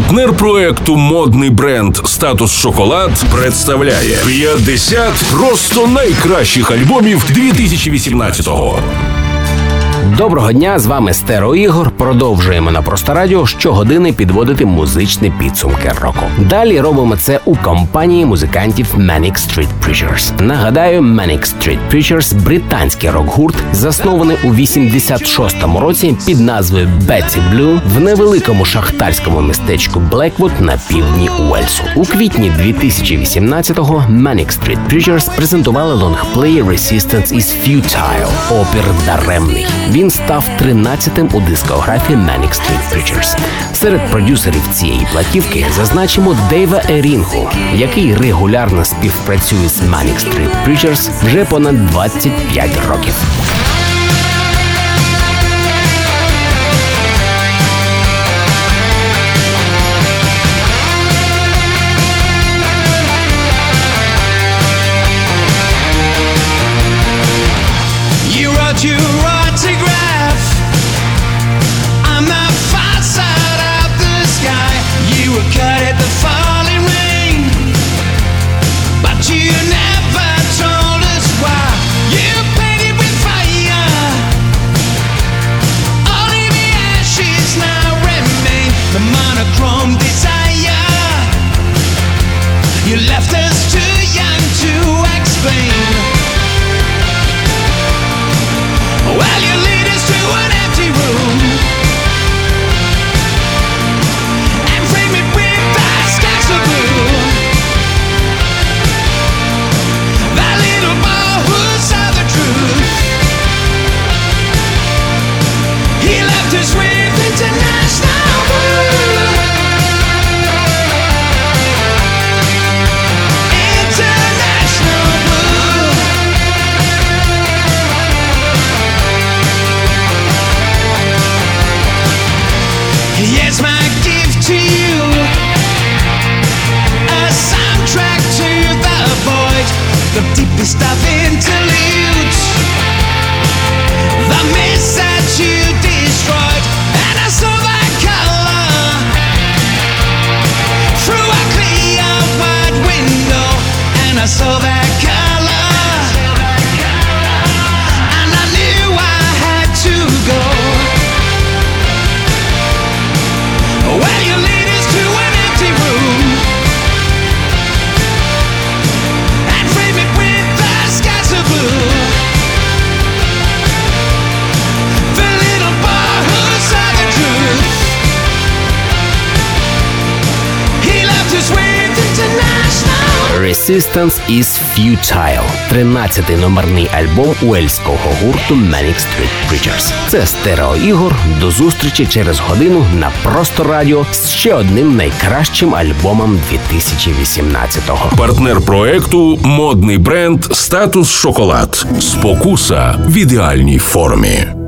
Партнер проекту модний бренд Статус Шоколад представляє 50 просто найкращих альбомів 2018-го. Доброго дня, з вами Стеро Ігор. Продовжуємо на просто радіо щогодини підводити музичні підсумки року. Далі робимо це у компанії музикантів Manic Street Preachers. Нагадаю, Manic Street Preachers – британський рок-гурт, заснований у 86-му році під назвою Betty Blue в невеликому шахтарському містечку Блеквуд на півдні Уельсу. У квітні 2018-го Manic Street Preachers презентували лонгплей Resistance is Futile – опір даремний. Він став 13-тим у дискографії Manic Street Preachers. Серед продюсерів цієї платівки зазначимо Дейва Ерінгу, який регулярно співпрацює з Manic Street Preachers вже понад 25 років. You left with international blue. International blue. My gift to you A soundtrack to the void The deepest interludes か Resistance is Futile – 13-й номерний альбом уельського гурту Manic Street Preachers. Це стерео ігор. До зустрічі через годину на просто радіо з ще одним найкращим альбомом 2018-го. Партнер проекту модний бренд Статус Шоколад. Спокуса в ідеальній формі.